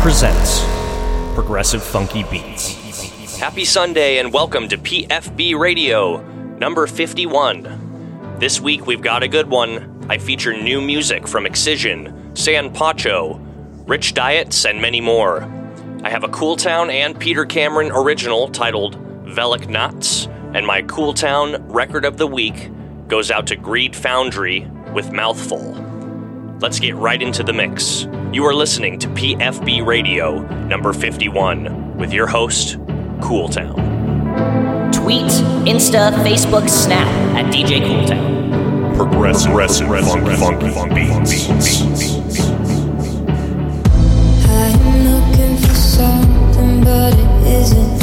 presents Progressive Funky Beats. Happy Sunday and welcome to PFB Radio, number 51. This week we've got a good one. I feature new music from Excision, San Pacho, Rich Diets, and many more. I have a Cool Town and Peter Cameron original titled Velic Knots, and my Cool Town record of the week goes out to Greed Foundry with Mouthful. Let's get right into the mix. You are listening to PFB Radio number 51 with your host, Cool Town. Tweet, Insta, Facebook, Snap at DJ Cooltown. Progressive, Progressive Funky, Funky Beats. I'm looking for something, but it isn't.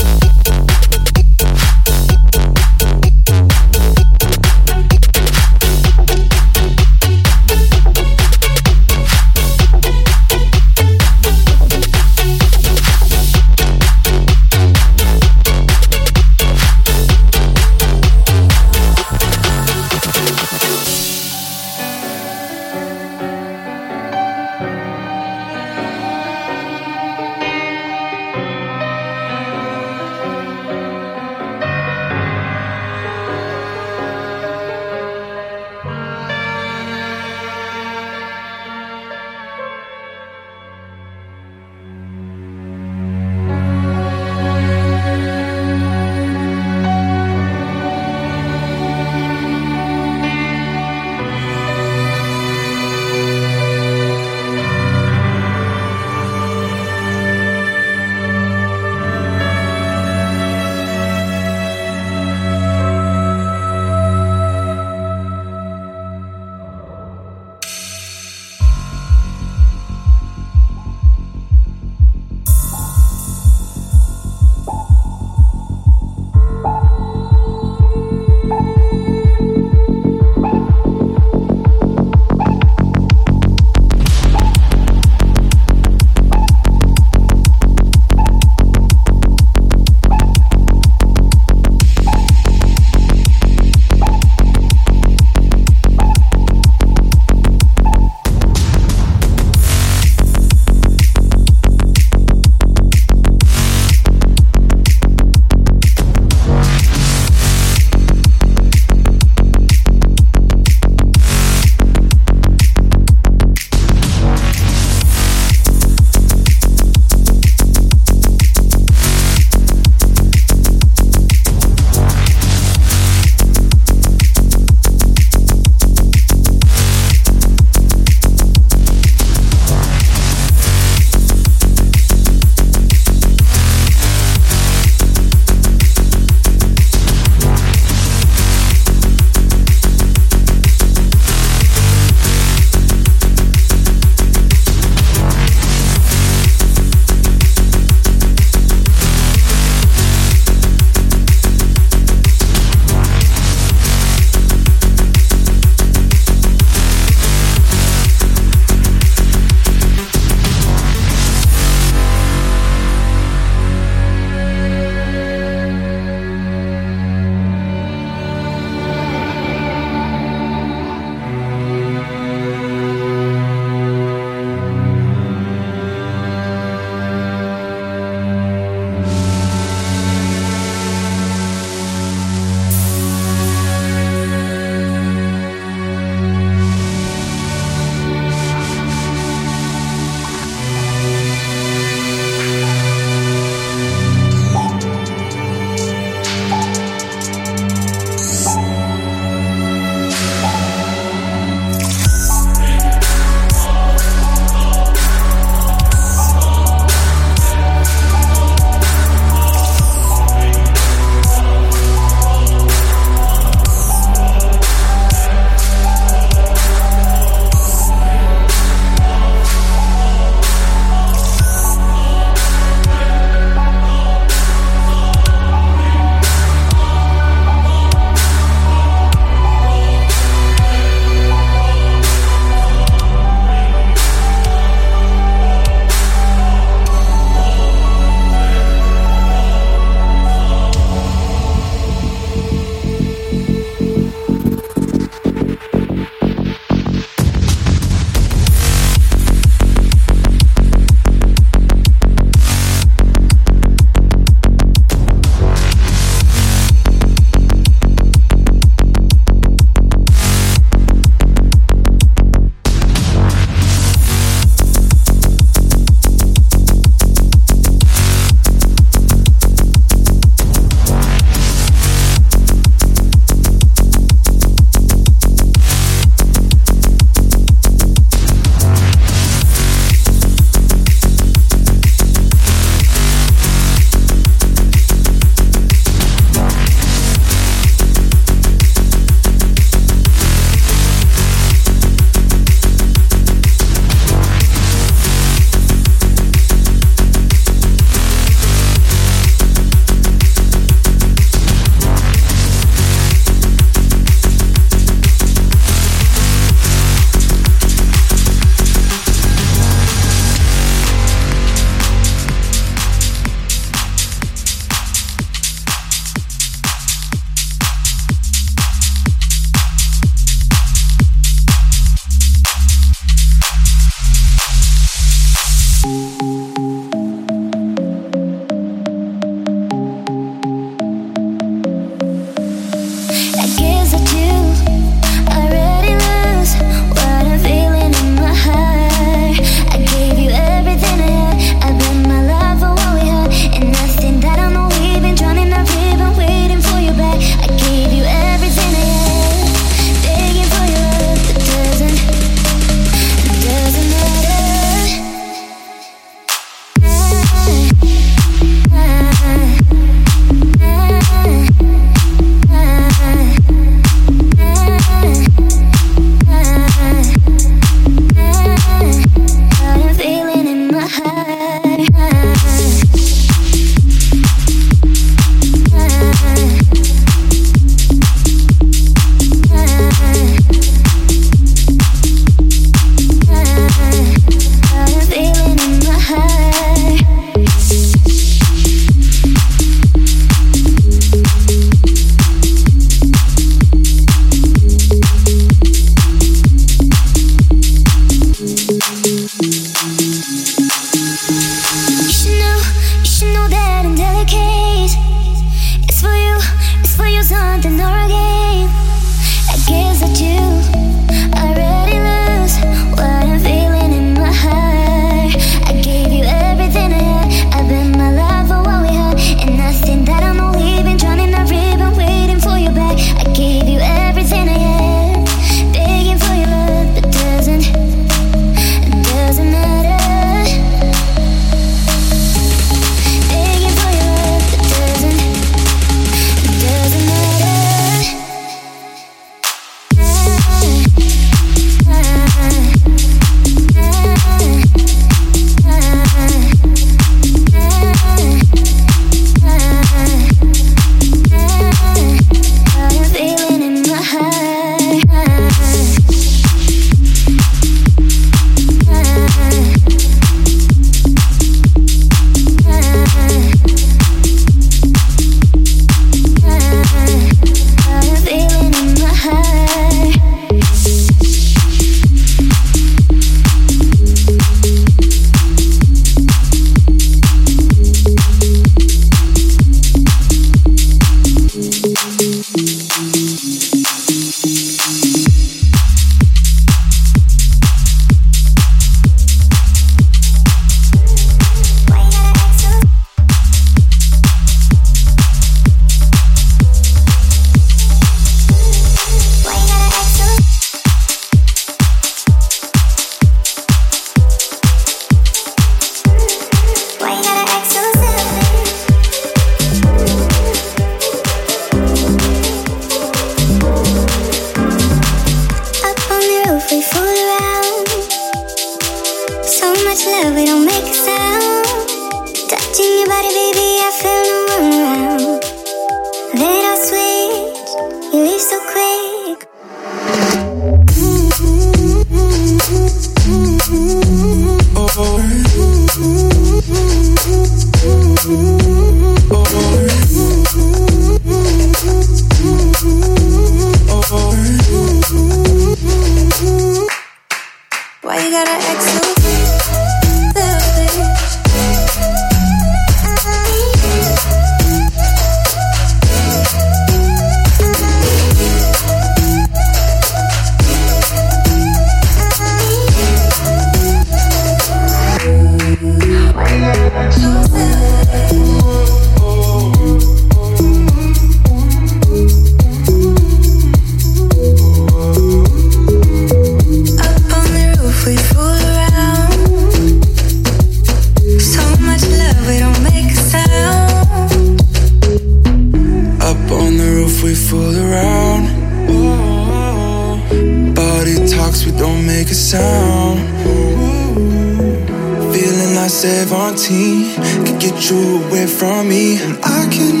you away from me. And I can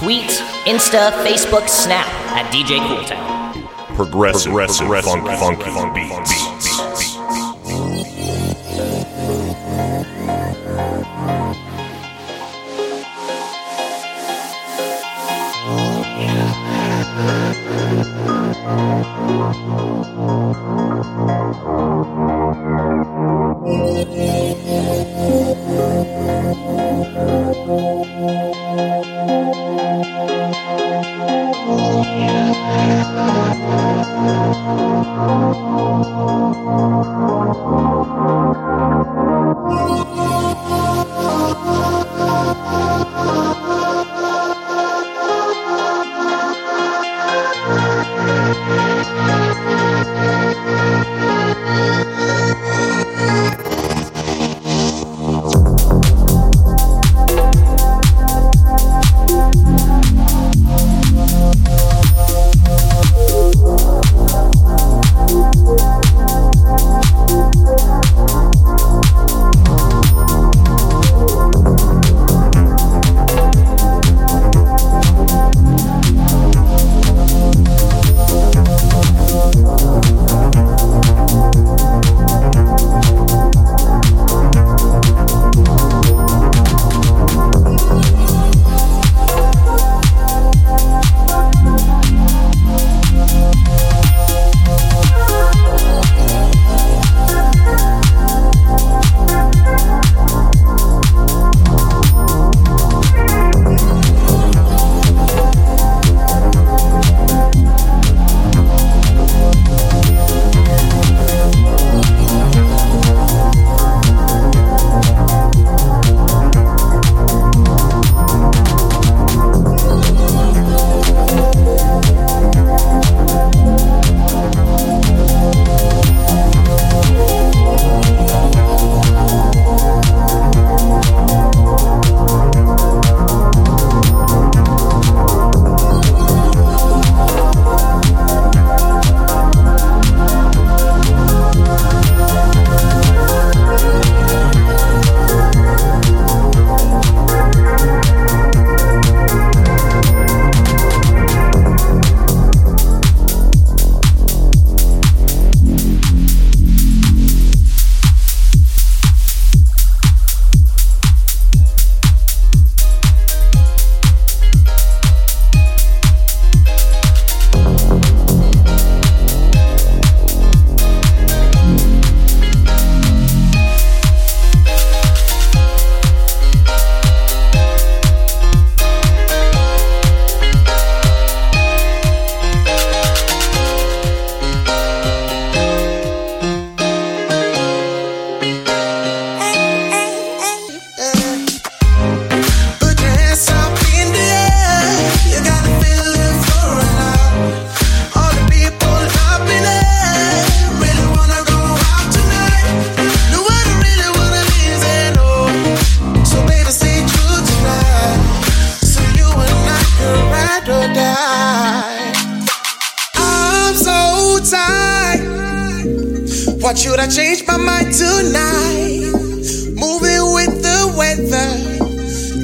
Tweet, Insta, Facebook, Snap at DJ Cooltown. Progressive, progressive, progressive funk, funky, funky beats. beats. beats. Thank you. Thank you.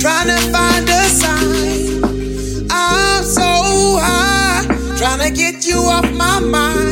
trying to find a sign. I'm so high, trying to get you off my mind.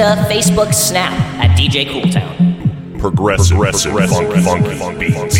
Insta, Facebook, Snap at DJ Cooltown. Progressive, progressive, progressive funk, funky, funky, funky, funky, funky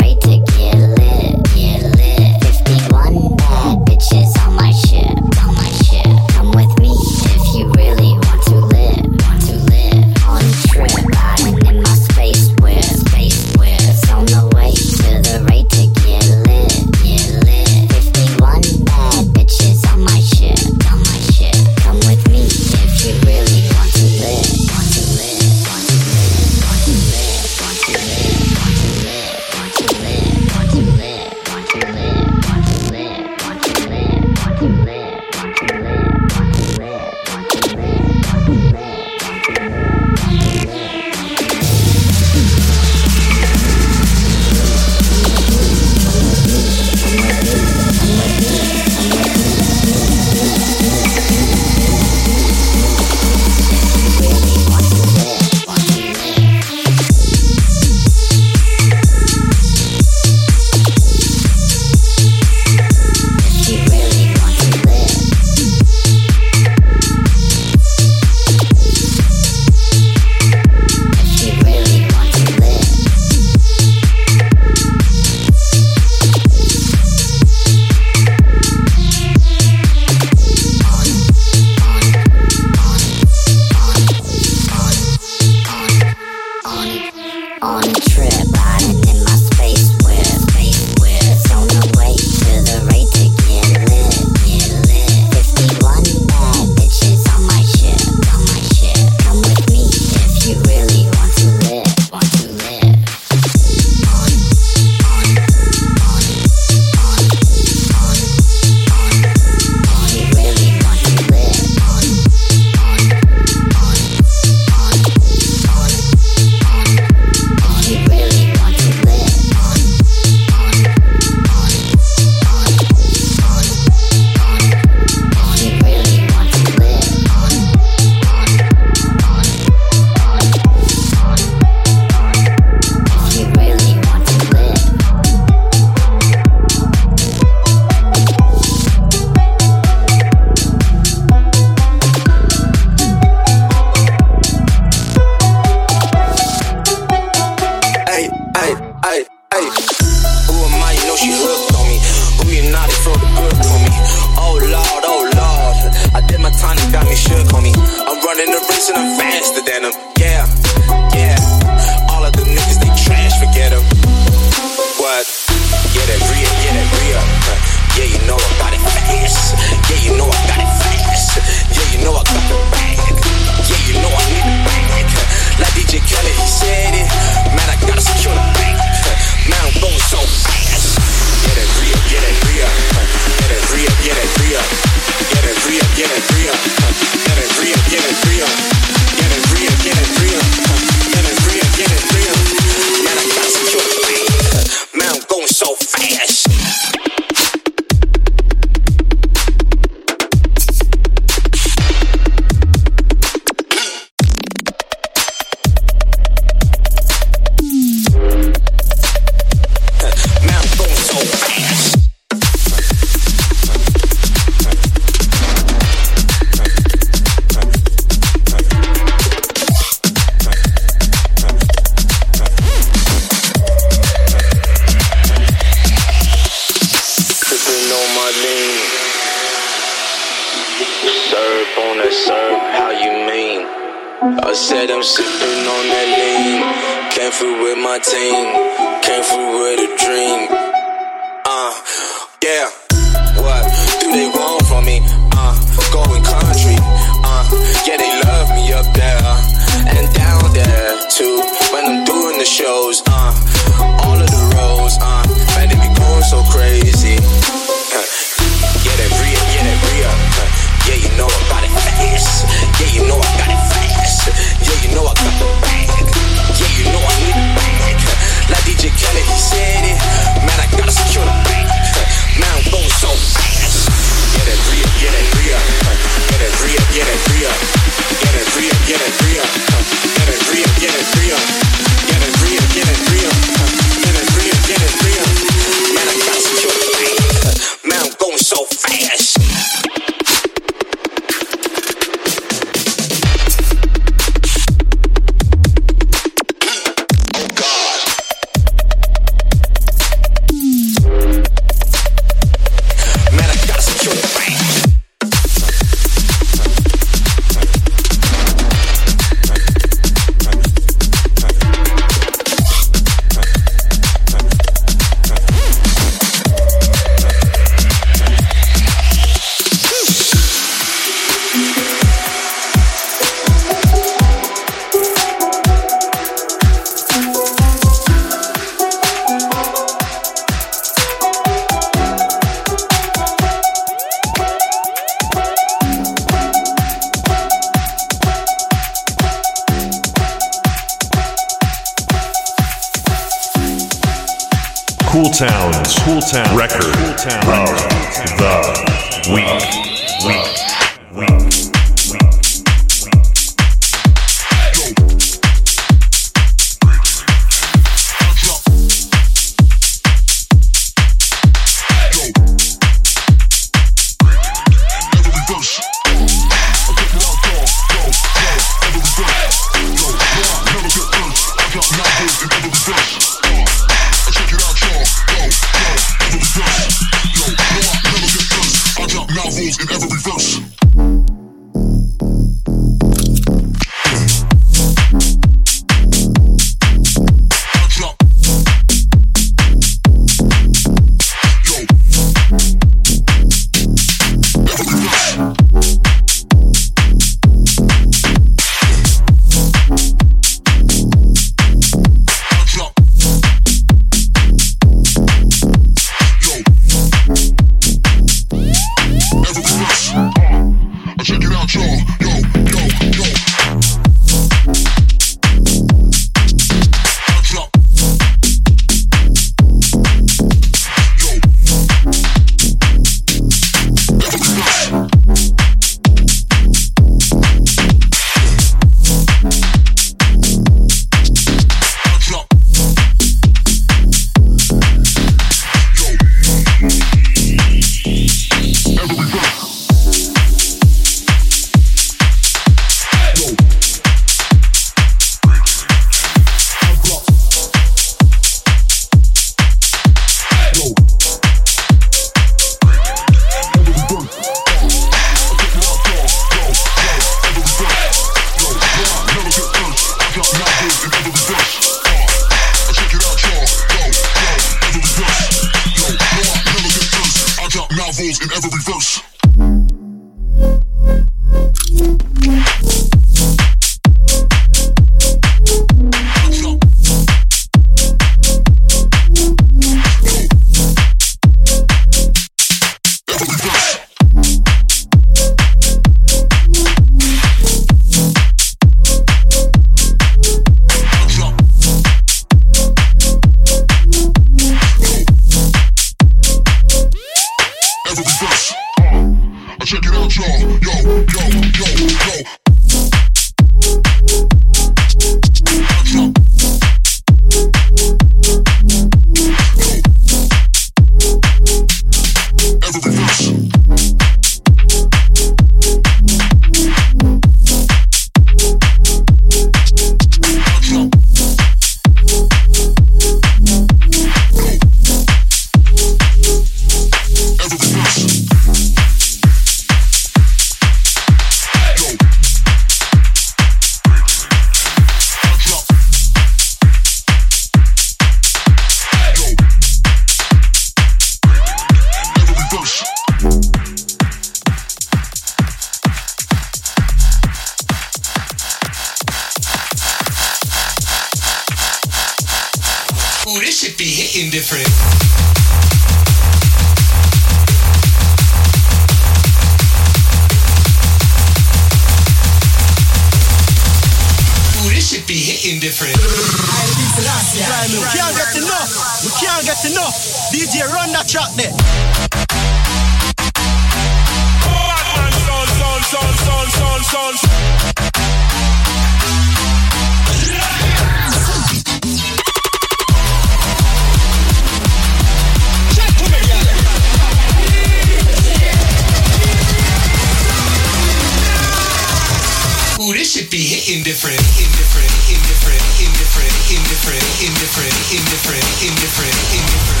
shit be hitting different, indifferent, indifferent, indifferent, indifferent, indifferent, indifferent, indifferent, indifferent.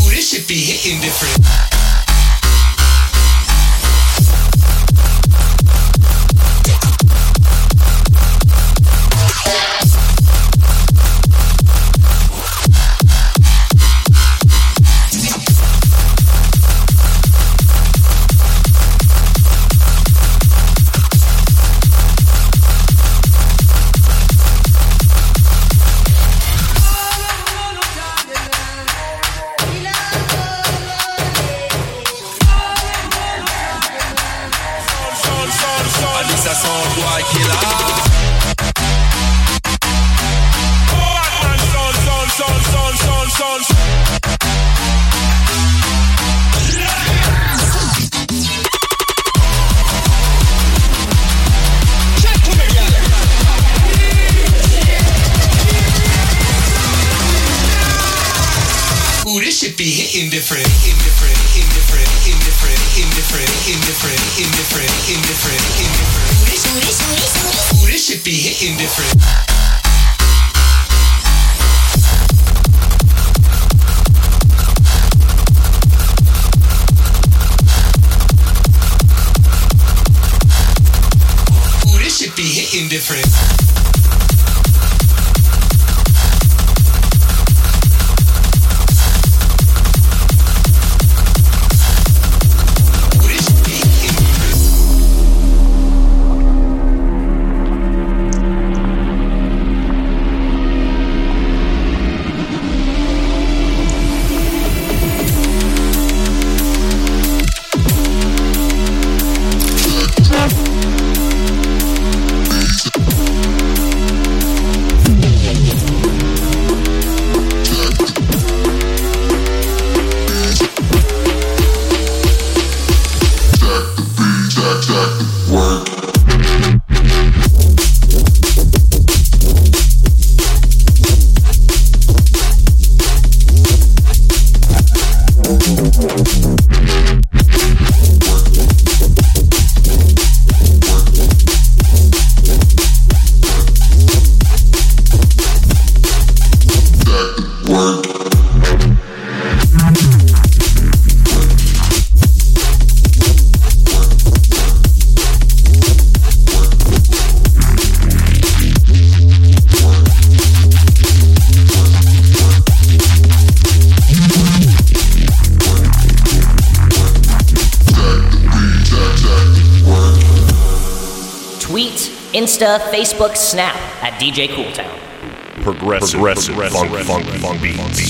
Ooh, this, ooh, this, ooh, Insta, Facebook, Snap at DJ Cooltown. Progressive, progressive, funk, funk, funk, beats. Work.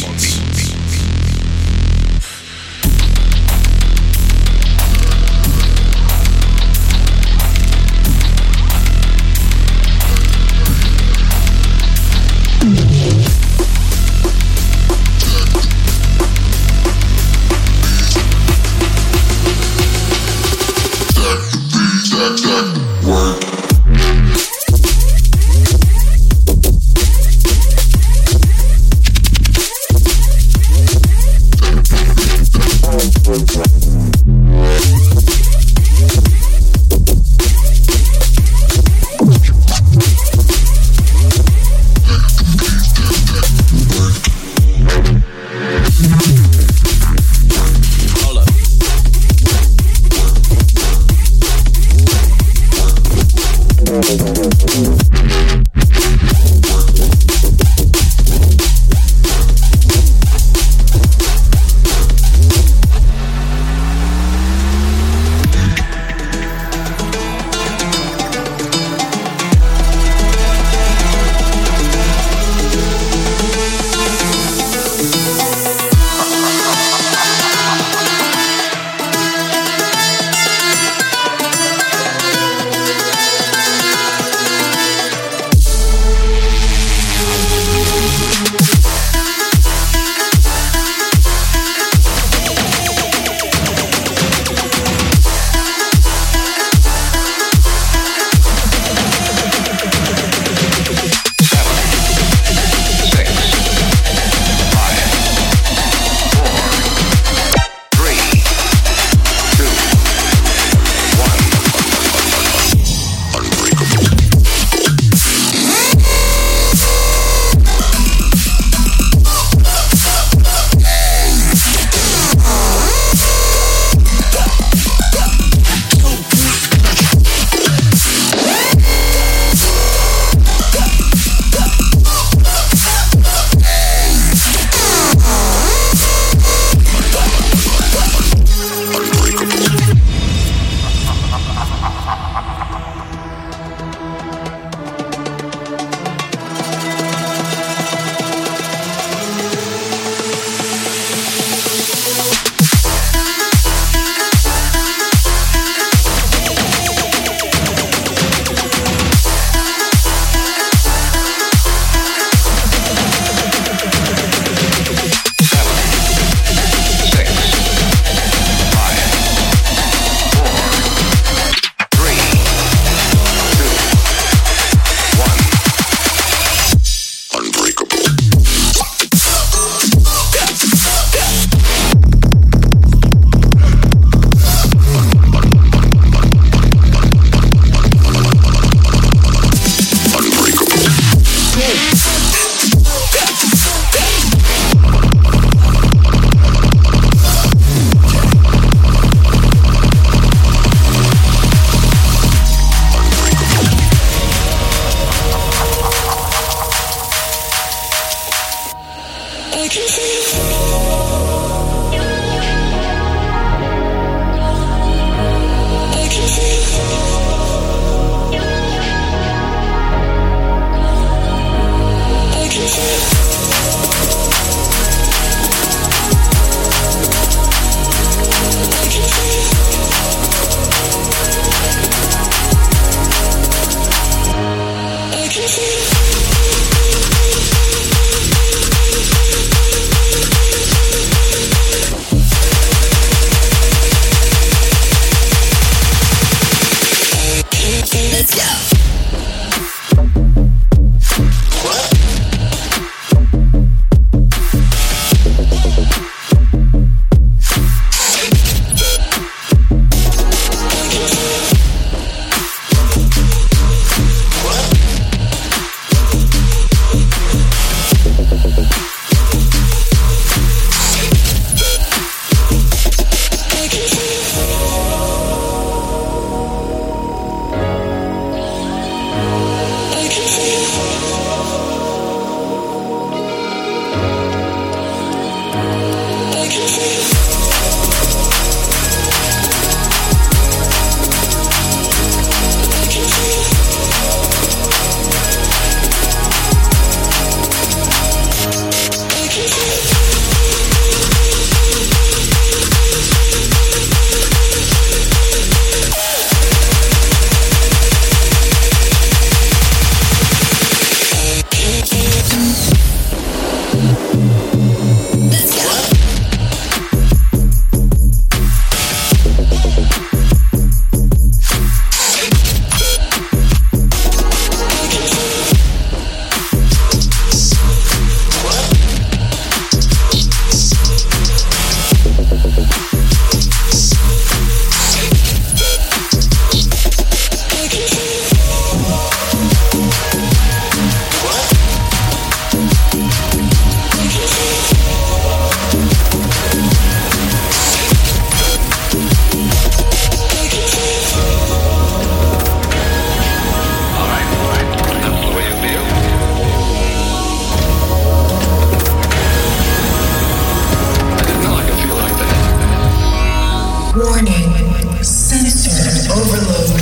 Warning. Sensor overload.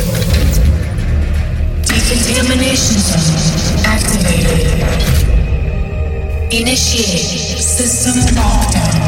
Decontamination zone activated. Initiate system lockdown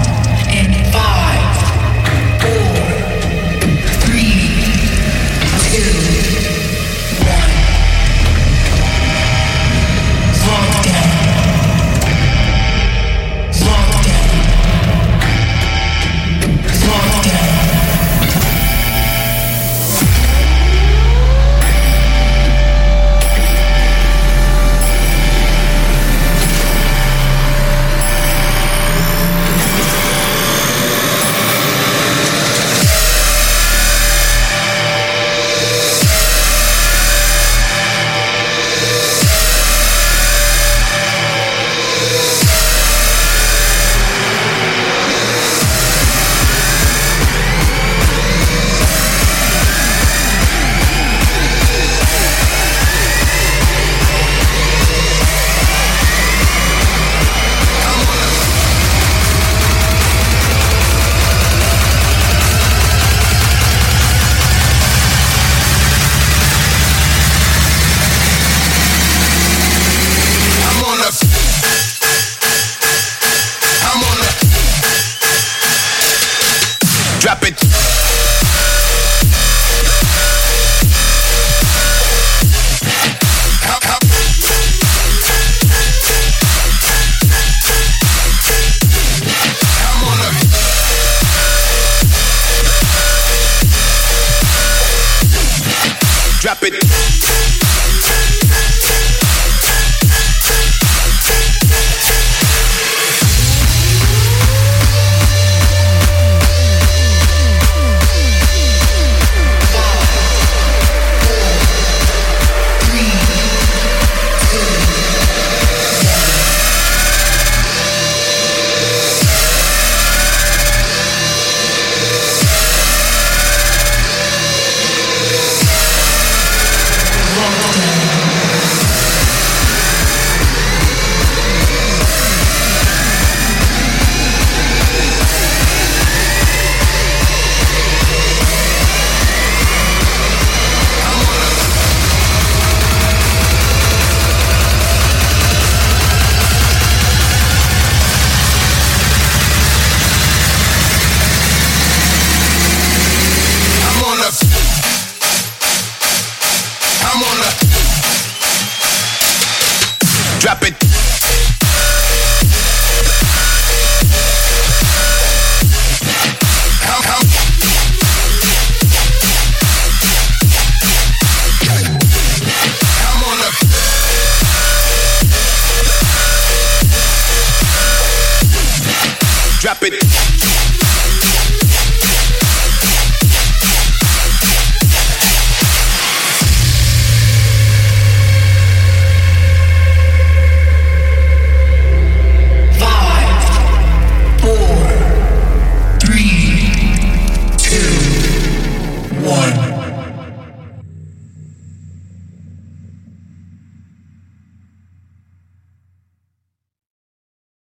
it.